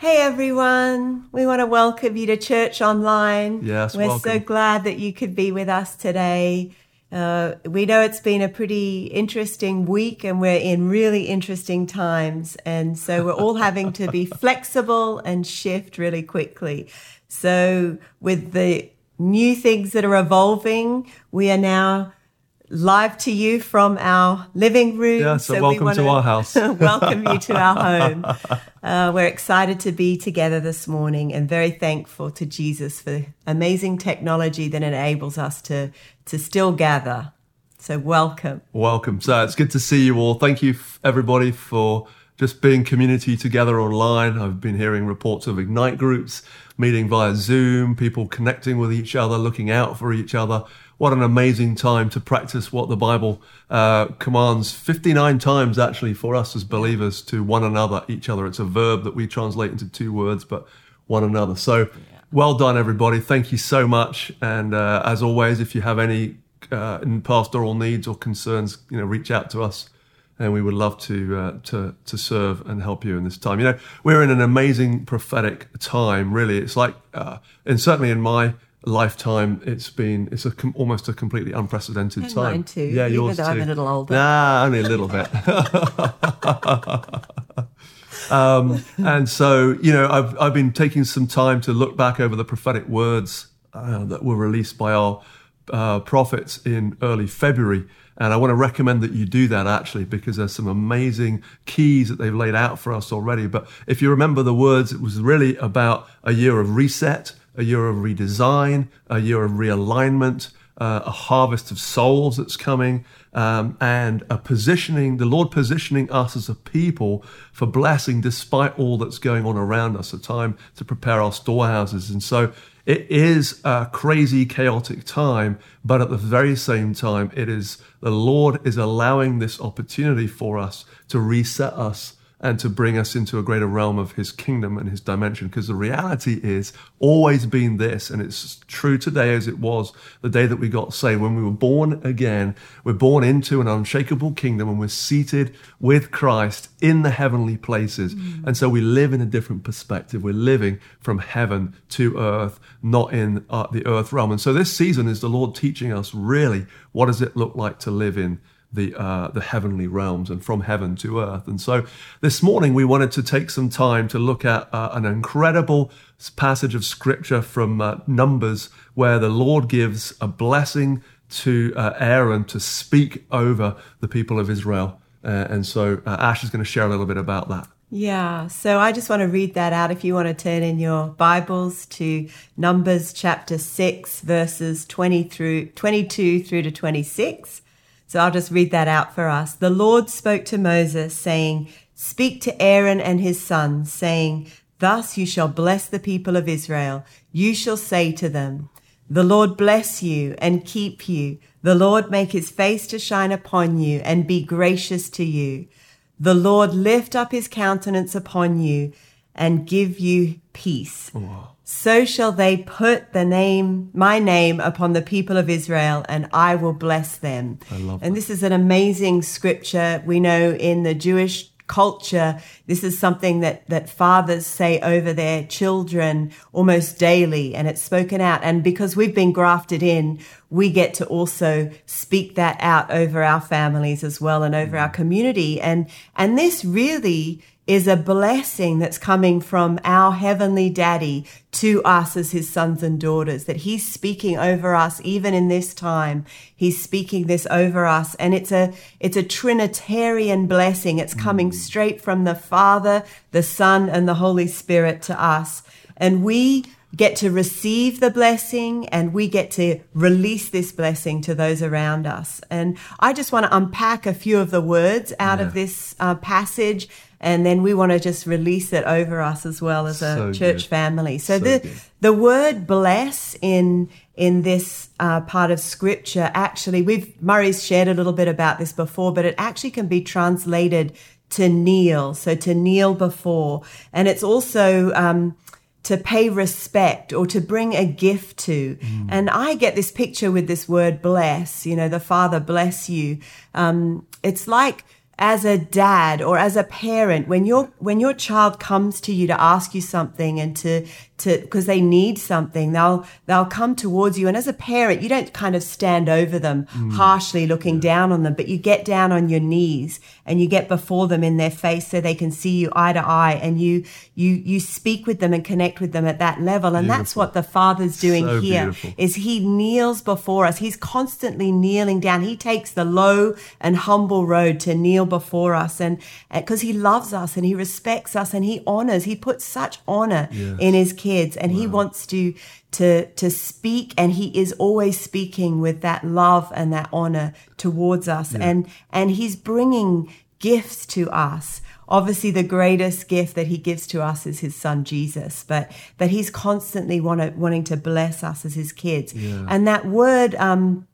Hey everyone, we want to welcome you to Church Online. Yes, we're welcome. so glad that you could be with us today. Uh, we know it's been a pretty interesting week and we're in really interesting times. And so we're all having to be flexible and shift really quickly. So, with the new things that are evolving, we are now live to you from our living room. Yeah, so we welcome wanna to our house. welcome you to our home. Uh, we're excited to be together this morning and very thankful to Jesus for amazing technology that enables us to to still gather. So welcome. Welcome. So it's good to see you all. Thank you, everybody, for just being community together online. I've been hearing reports of Ignite groups, meeting via Zoom, people connecting with each other, looking out for each other. What an amazing time to practice what the Bible uh, commands 59 times actually for us as believers to one another, each other. It's a verb that we translate into two words, but one another. So well done, everybody. Thank you so much. And uh, as always, if you have any uh, pastoral needs or concerns, you know, reach out to us, and we would love to uh, to to serve and help you in this time. You know, we're in an amazing prophetic time. Really, it's like, uh, and certainly in my lifetime, it's been it's a com- almost a completely unprecedented And time. mine too, Yeah, even yours though too. I'm a little older. Nah, only a little bit. Um, and so, you know, I've, I've been taking some time to look back over the prophetic words uh, that were released by our uh, prophets in early February. And I want to recommend that you do that actually, because there's some amazing keys that they've laid out for us already. But if you remember the words, it was really about a year of reset, a year of redesign, a year of realignment, uh, a harvest of souls that's coming, um, and a positioning, the Lord positioning us as a people for blessing despite all that's going on around us, a time to prepare our storehouses. And so it is a crazy, chaotic time, but at the very same time, it is the Lord is allowing this opportunity for us to reset us and to bring us into a greater realm of his kingdom and his dimension. Because the reality is always been this, and it's true today as it was the day that we got saved. When we were born again, we're born into an unshakable kingdom and we're seated with Christ in the heavenly places. And so we live in a different perspective. We're living from heaven to earth, not in uh, the earth realm. And so this season is the Lord teaching us really what does it look like to live in the uh, the heavenly realms and from heaven to earth. And so this morning we wanted to take some time to look at uh, an incredible passage of scripture from uh, Numbers where the Lord gives a blessing to uh, Aaron to speak over the people of Israel. Uh, and so uh, Ash is going to share a little bit about that. Yeah, so I just want to read that out if you want to turn in your Bibles to Numbers chapter 6 verses 20 through 22 through to 26. So I'll just read that out for us. The Lord spoke to Moses saying, "Speak to Aaron and his sons, saying, Thus you shall bless the people of Israel. You shall say to them, the Lord bless you and keep you. The Lord make his face to shine upon you and be gracious to you. The Lord lift up his countenance upon you and give you peace. So shall they put the name, my name upon the people of Israel and I will bless them. I love and this is an amazing scripture. We know in the Jewish culture, this is something that, that fathers say over their children almost daily, and it's spoken out. And because we've been grafted in, we get to also speak that out over our families as well and over our mm. community. And, and this really is a blessing that's coming from our heavenly daddy to us as his sons and daughters, that he's speaking over us even in this time. He's speaking this over us. And it's a, it's a Trinitarian blessing. It's coming straight from the Father, the Son, and the Holy Spirit to us. And we get to receive the blessing and we get to release this blessing to those around us. And I just want to unpack a few of the words out of this uh, passage and then we want to just release it over us as well as a So church good. family. So, So the good. the word bless in in this uh, part of scripture actually we've Murray's shared a little bit about this before, but it actually can be translated to kneel. So to kneel before, and it's also um, to pay respect or to bring a gift to. And I get this picture with this word bless. You know, the Father bless you. Um, it's like as a dad or as a parent when your when your child comes to you to ask you something and to to because they need something they'll they'll come towards you and as a parent you don't kind of stand over them mm. harshly looking yeah. down on them but you get down on your knees and you get before them in their face so they can see you eye to eye and you you you speak with them and connect with them at that level and beautiful. that's what the father's doing so here beautiful. is he kneels before us he's constantly kneeling down he takes the low and humble road to kneel before us and because he loves us and he respects us and he honors he puts such honor yes. in his kids and wow. he wants to to to speak and he is always speaking with that love and that honor towards us yeah. and and he's bringing gifts to us obviously the greatest gift that he gives to us is his son Jesus, but that he's constantly want wanting to bless us as his kids. Yeah. And that word, um,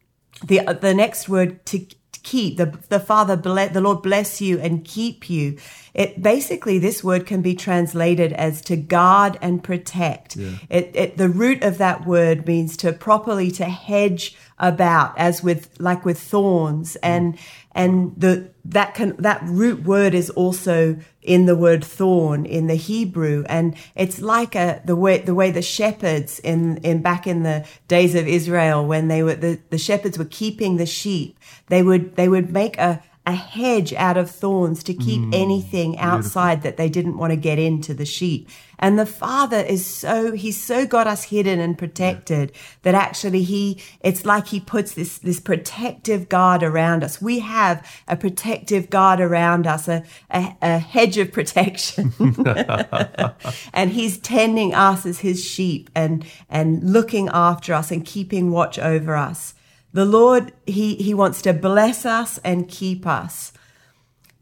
the the next word to keep. The, the Father, the Lord bless you and keep you. It basically, this word can be translated as to guard and protect. Yeah. It, it, the root of that word means to properly to hedge about, as with, like with thorns. Mm. And, and the, that can, that root word is also in the word thorn in the Hebrew. And it's like a, the way, the way the shepherds in, in back in the days of Israel, when they were, the, the shepherds were keeping the sheep, they would, they would make a, a hedge out of thorns to keep mm, anything outside beautiful. that they didn't want to get into the sheep. And the Father is so, He's so got us hidden and protected yeah. that actually He, it's like He puts this, this protective guard around us. We have a protective guard around us, a, a, a hedge of protection. and He's tending us as His sheep and, and looking after us and keeping watch over us. The Lord, He, he wants to bless us and keep us.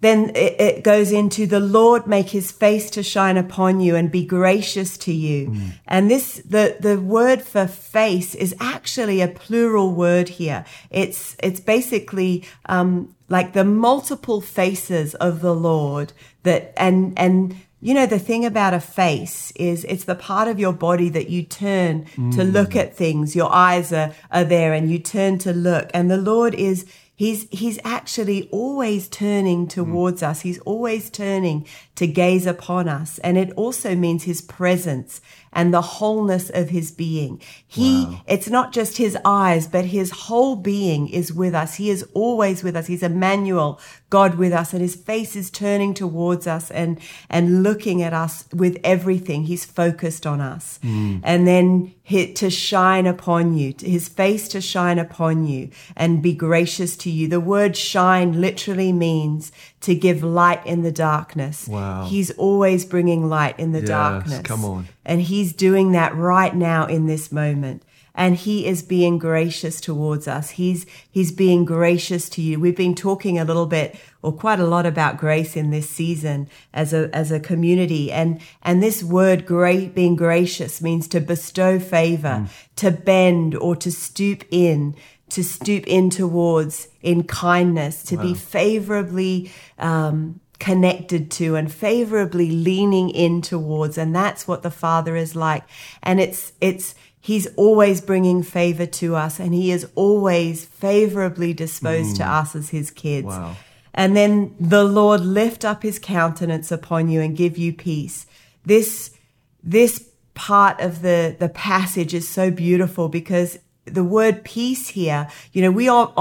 Then it, it, goes into the Lord make his face to shine upon you and be gracious to you. Mm. And this, the, the word for face is actually a plural word here. It's, it's basically, um, like the multiple faces of the Lord that, and, and, you know, the thing about a face is it's the part of your body that you turn mm. to look at things. Your eyes are, are there and you turn to look. And the Lord is, he's, he's actually always turning towards mm. us. He's always turning to gaze upon us. And it also means his presence and the wholeness of his being. He, wow. it's not just his eyes, but his whole being is with us. He is always with us. He's Emmanuel, God with us, and his face is turning towards us and, and looking at us with everything. He's focused on us. Mm. And then to shine upon you, his face to shine upon you and be gracious to you. The word shine literally means to give light in the darkness. Wow. He's always bringing light in the yes, darkness. Come on. And he's doing that right now in this moment. And he is being gracious towards us. He's, he's being gracious to you. We've been talking a little bit or quite a lot about grace in this season as a, as a community. And, and this word great, being gracious means to bestow favor, mm. to bend or to stoop in, to stoop in towards in kindness, to wow. be favorably um, connected to and favorably leaning in towards. And that's what the Father is like. And it's, it's, He's always bringing favor to us and he is always favorably disposed mm. to us as his kids. Wow. And then the Lord lift up his countenance upon you and give you peace. This, this part of the, the passage is so beautiful because the word peace here, you know, we all,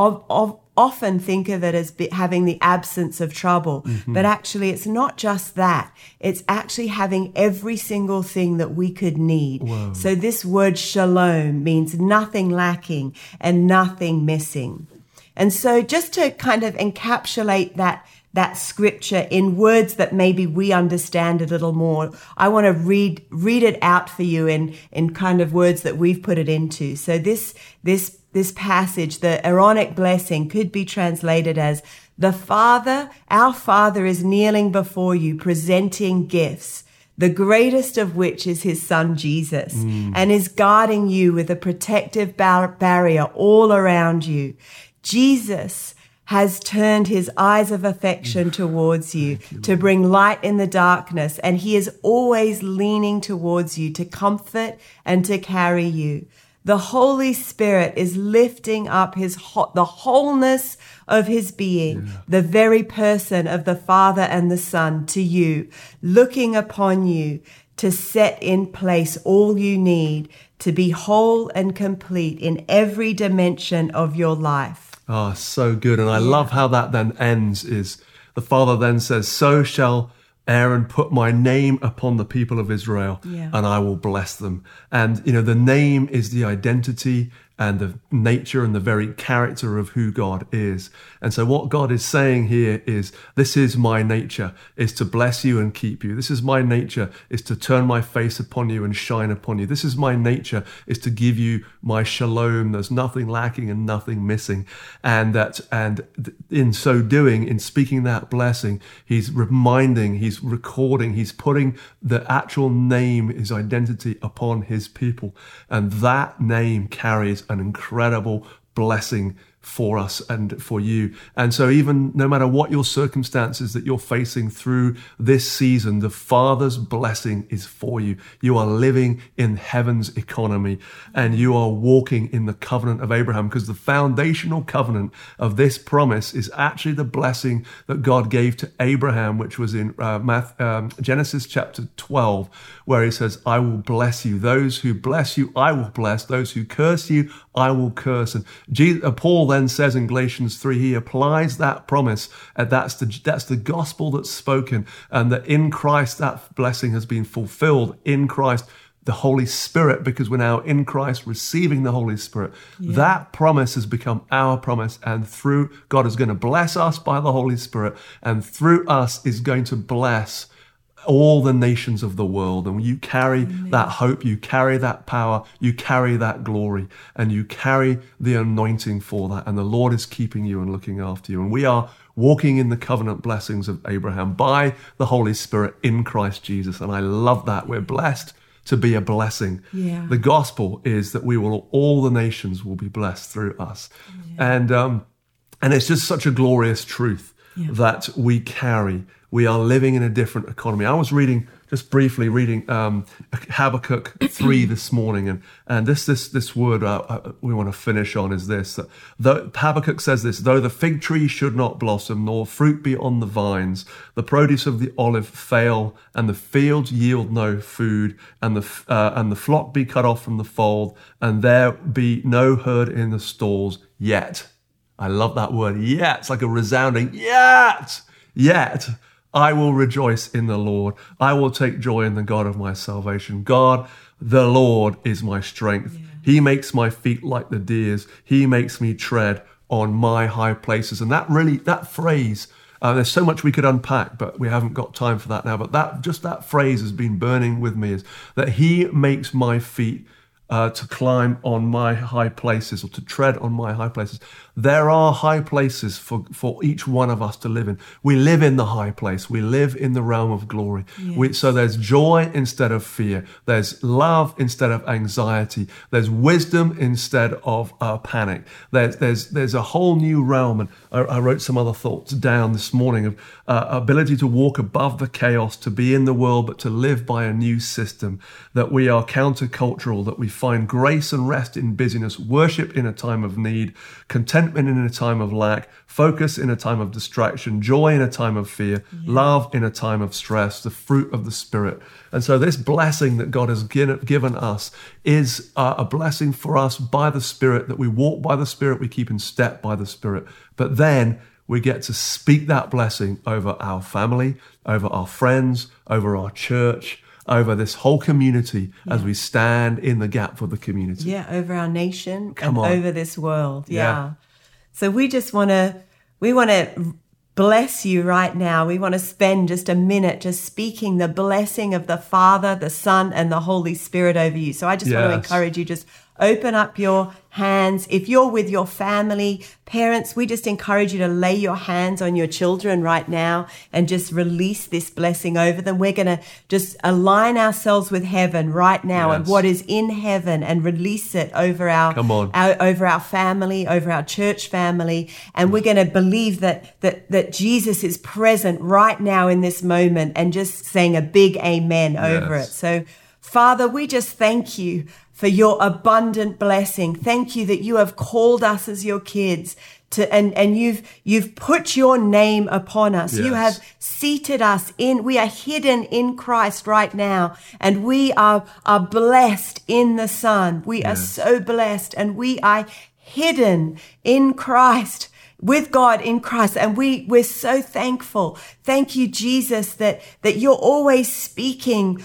often think of it as having the absence of trouble, mm-hmm. but actually it's not just that. It's actually having every single thing that we could need. Whoa. So this word shalom means nothing lacking and nothing missing. And so just to kind of encapsulate that that scripture in words that maybe we understand a little more. I want to read read it out for you in in kind of words that we've put it into. So this this this passage, the Aaronic blessing could be translated as the Father, our Father is kneeling before you presenting gifts the greatest of which is his son Jesus, mm. and is guarding you with a protective bar- barrier all around you. Jesus has turned his eyes of affection mm. towards you, you to bring light in the darkness. And he is always leaning towards you to comfort and to carry you. The Holy Spirit is lifting up his ho- the wholeness of his being, yeah. the very person of the Father and the Son to you, looking upon you to set in place all you need to be whole and complete in every dimension of your life. Oh, so good. And I yeah. love how that then ends is the Father then says, So shall Aaron put my name upon the people of Israel yeah. and I will bless them. And, you know, the name is the identity and the nature and the very character of who God is. And so what God is saying here is, this is my nature, is to bless you and keep you. This is my nature, is to turn my face upon you and shine upon you. This is my nature, is to give you my shalom. There's nothing lacking and nothing missing. And that, and in so doing, in speaking that blessing, he's reminding, he's recording, he's putting the actual name, his identity upon his people. And that name carries an incredible blessing for us and for you. And so, even no matter what your circumstances that you're facing through this season, the Father's blessing is for you. You are living in heaven's economy and you are walking in the covenant of Abraham because the foundational covenant of this promise is actually the blessing that God gave to Abraham, which was in uh, Math, um, Genesis chapter 12, where he says, I will bless you. Those who bless you, I will bless. Those who curse you, I will curse. And Jesus, uh, Paul then says in Galatians 3, he applies that promise. And that's the, that's the gospel that's spoken. And that in Christ, that blessing has been fulfilled in Christ the Holy Spirit because we're now in Christ receiving the Holy Spirit. Yeah. That promise has become our promise. And through God is going to bless us by the Holy Spirit. And through us is going to bless all the nations of the world. And you carry Amen. that hope, you carry that power, you carry that glory, and you carry the anointing for that. And the Lord is keeping you and looking after you. And we are walking in the covenant blessings of Abraham by the Holy Spirit in Christ Jesus. And I love that. We're blessed to be a blessing. Yeah. The gospel is that we will, all the nations will be blessed through us. Yeah. And, um, and it's just such a glorious truth yeah. that we carry we are living in a different economy. I was reading just briefly reading um, Habakkuk three this morning, and and this this this word uh, uh, we want to finish on is this: that though, Habakkuk says this, though the fig tree should not blossom, nor fruit be on the vines, the produce of the olive fail, and the fields yield no food, and the uh, and the flock be cut off from the fold, and there be no herd in the stalls yet. I love that word. Yet, it's like a resounding yet, yet I will rejoice in the Lord. I will take joy in the God of my salvation. God, the Lord is my strength. Yeah. He makes my feet like the deer's. He makes me tread on my high places. And that really, that phrase, uh, there's so much we could unpack, but we haven't got time for that now. But that, just that phrase has been burning with me is that He makes my feet uh, to climb on my high places or to tread on my high places. There are high places for, for each one of us to live in. We live in the high place. We live in the realm of glory. Yes. We, so there's joy instead of fear. There's love instead of anxiety. There's wisdom instead of uh, panic. There's, there's, there's a whole new realm. And I, I wrote some other thoughts down this morning of uh, ability to walk above the chaos, to be in the world, but to live by a new system. That we are countercultural, that we find grace and rest in busyness, worship in a time of need, contentment in a time of lack, focus in a time of distraction, joy in a time of fear, yeah. love in a time of stress, the fruit of the Spirit. And so, this blessing that God has given us is uh, a blessing for us by the Spirit, that we walk by the Spirit, we keep in step by the Spirit. But then we get to speak that blessing over our family, over our friends, over our church over this whole community yeah. as we stand in the gap for the community. Yeah, over our nation Come and on. over this world. Yeah. yeah. So we just want to we want to bless you right now. We want to spend just a minute just speaking the blessing of the Father, the Son, and the Holy Spirit over you. So I just yes. want to encourage you just open up your hands. If you're with your family, parents, we just encourage you to lay your hands on your children right now and just release this blessing over them. We're going to just align ourselves with heaven right now yes. and what is in heaven and release it over our, our over our family, over our church family. And we're going to believe that, that, that Jesus is present right now in this moment and just saying a big amen over it. So Father, we just thank you for your abundant blessing. Thank you that you have called us as your kids to, and, and you've, you've put your name upon us. You have seated us in, we are hidden in Christ right now and we are, are blessed in the Son. We are so blessed and we are hidden in Christ with God in Christ. And we, we're so thankful. Thank you, Jesus, that, that you're always speaking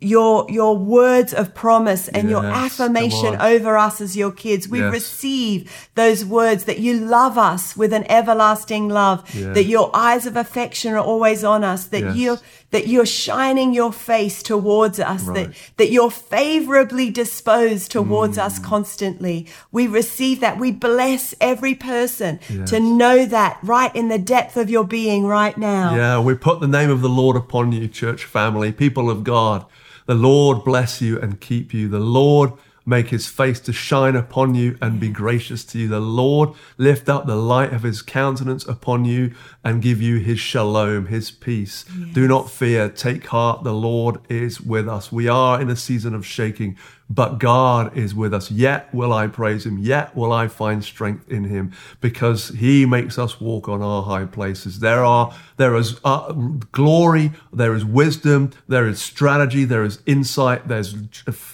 your, your words of promise and your affirmation over us as your kids. We Yes. receive those words that you love us with an everlasting love, Yeah. that your eyes of affection are always on us, that Yes. you that you're shining your face towards us, that, Right. that you're favorably disposed towards Mm. us constantly. We receive that. We bless every person Yes. to know that right in the depth of your being right now. Yeah, we put the name of the Lord upon you, church family, people of God. The Lord bless you and keep you. The Lord make his face to shine upon you and be gracious to you. The Lord lift up the light of his countenance upon you and give you his shalom, his peace. Do not fear. Take heart. The Lord is with us. We are in a season of shaking, but God is with us. Yet will I praise him. Yet will I find strength in him because he makes us walk on our high places. There are, there is uh, glory, there is wisdom, there is strategy, there is insight, there's,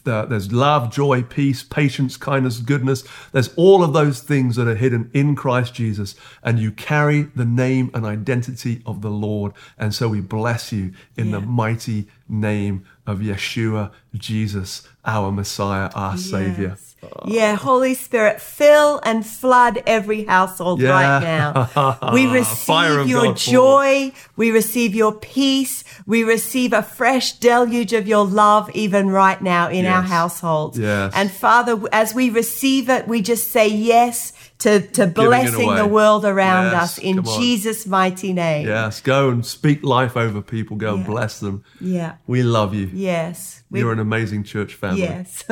uh, there's love, joy, peace, patience, kindness, goodness. There's all of those things that are hidden in Christ Jesus and you carry the name and identity of the Lord. And so we bless you in the mighty name of Yeshua, Jesus, our Messiah, our Savior. Yes. Yeah, Holy Spirit, fill and flood every household Yeah. right now. We receive your God, joy. We receive your peace. We receive a fresh deluge of your love even right now in our households. Yes. And Father, as we receive it, we just say yes to, to blessing the world around Yes, us in. Jesus' mighty name. Yes, go and speak life over people. Go and bless them. Yeah. We love you. Yes. We- You're an amazing church family. Yes.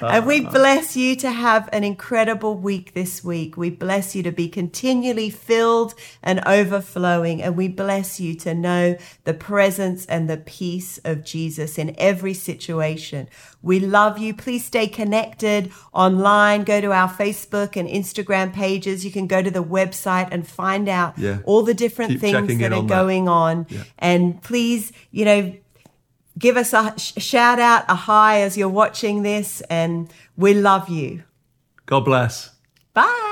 and we bless you to have an incredible week this week. We bless you to be continually filled and overflowing. And we bless you to know the presence and the peace of Jesus in every situation. We love you. Please stay connected online. Go to our Facebook and Instagram pages. You can go to the website and find out Yeah. all the different Keep things that are on that. going on. And please, you know, give us a sh- shout out, a hi as you're watching this, and we love you. God bless. Bye.